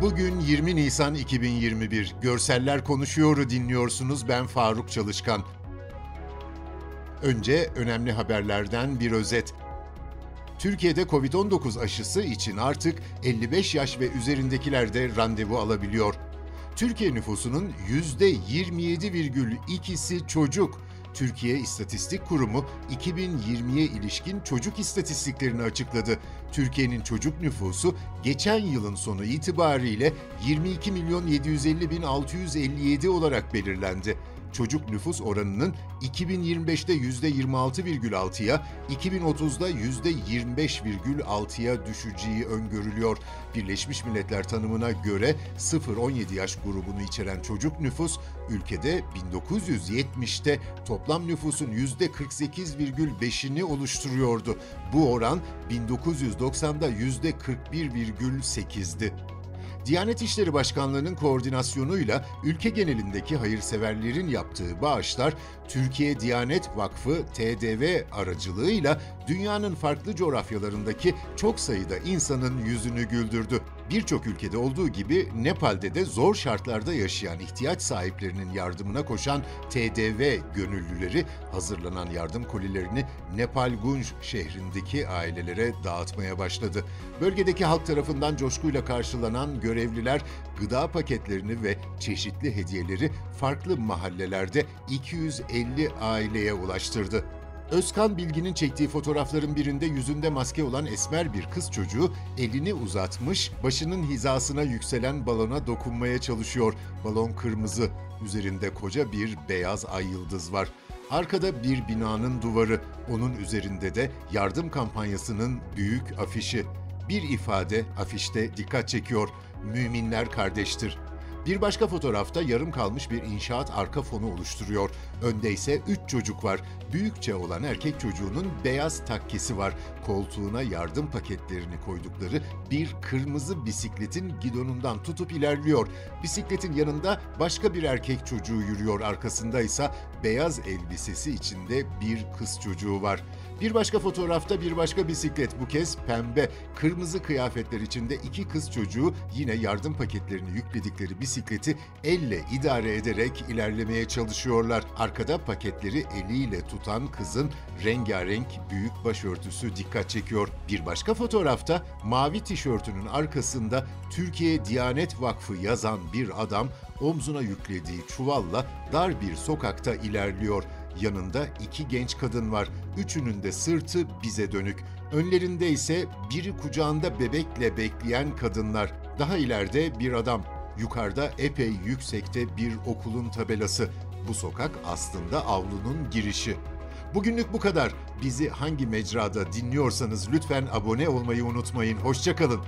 Bugün 20 Nisan 2021. Görseller Konuşuyor'u dinliyorsunuz. Ben Faruk Çalışkan. Önce önemli haberlerden bir özet. Türkiye'de Covid-19 aşısı için artık 55 yaş ve üzerindekiler de randevu alabiliyor. Türkiye nüfusunun %27,2'si çocuk. Türkiye İstatistik Kurumu 2020'ye ilişkin çocuk istatistiklerini açıkladı. Türkiye'nin çocuk nüfusu geçen yılın sonu itibariyle 22 milyon 750 bin 657 olarak belirlendi çocuk nüfus oranının 2025'te %26,6'ya, 2030'da %25,6'ya düşeceği öngörülüyor. Birleşmiş Milletler tanımına göre 0-17 yaş grubunu içeren çocuk nüfus ülkede 1970'te toplam nüfusun %48,5'ini oluşturuyordu. Bu oran 1990'da %41,8'di. Diyanet İşleri Başkanlığı'nın koordinasyonuyla ülke genelindeki hayırseverlerin yaptığı bağışlar Türkiye Diyanet Vakfı TDV aracılığıyla dünyanın farklı coğrafyalarındaki çok sayıda insanın yüzünü güldürdü. Birçok ülkede olduğu gibi Nepal'de de zor şartlarda yaşayan ihtiyaç sahiplerinin yardımına koşan TDV gönüllüleri hazırlanan yardım kolilerini Nepal Gunj şehrindeki ailelere dağıtmaya başladı. Bölgedeki halk tarafından coşkuyla karşılanan görevliler gıda paketlerini ve çeşitli hediyeleri farklı mahallelerde 250 aileye ulaştırdı. Özkan Bilgin'in çektiği fotoğrafların birinde yüzünde maske olan esmer bir kız çocuğu elini uzatmış, başının hizasına yükselen balona dokunmaya çalışıyor. Balon kırmızı, üzerinde koca bir beyaz ay yıldız var. Arkada bir binanın duvarı, onun üzerinde de yardım kampanyasının büyük afişi. Bir ifade afişte dikkat çekiyor. Müminler kardeştir. Bir başka fotoğrafta yarım kalmış bir inşaat arka fonu oluşturuyor. Önde ise üç çocuk var. Büyükçe olan erkek çocuğunun beyaz takkesi var. Koltuğuna yardım paketlerini koydukları bir kırmızı bisikletin gidonundan tutup ilerliyor. Bisikletin yanında başka bir erkek çocuğu yürüyor. Arkasında ise beyaz elbisesi içinde bir kız çocuğu var. Bir başka fotoğrafta bir başka bisiklet bu kez pembe, kırmızı kıyafetler içinde iki kız çocuğu yine yardım paketlerini yükledikleri bisikleti elle idare ederek ilerlemeye çalışıyorlar. Arkada paketleri eliyle tutan kızın rengarenk büyük başörtüsü dikkat çekiyor. Bir başka fotoğrafta mavi tişörtünün arkasında Türkiye Diyanet Vakfı yazan bir adam omzuna yüklediği çuvalla dar bir sokakta ilerliyor. Yanında iki genç kadın var. Üçünün de sırtı bize dönük. Önlerinde ise biri kucağında bebekle bekleyen kadınlar. Daha ileride bir adam. Yukarıda epey yüksekte bir okulun tabelası. Bu sokak aslında avlunun girişi. Bugünlük bu kadar. Bizi hangi mecrada dinliyorsanız lütfen abone olmayı unutmayın. Hoşçakalın.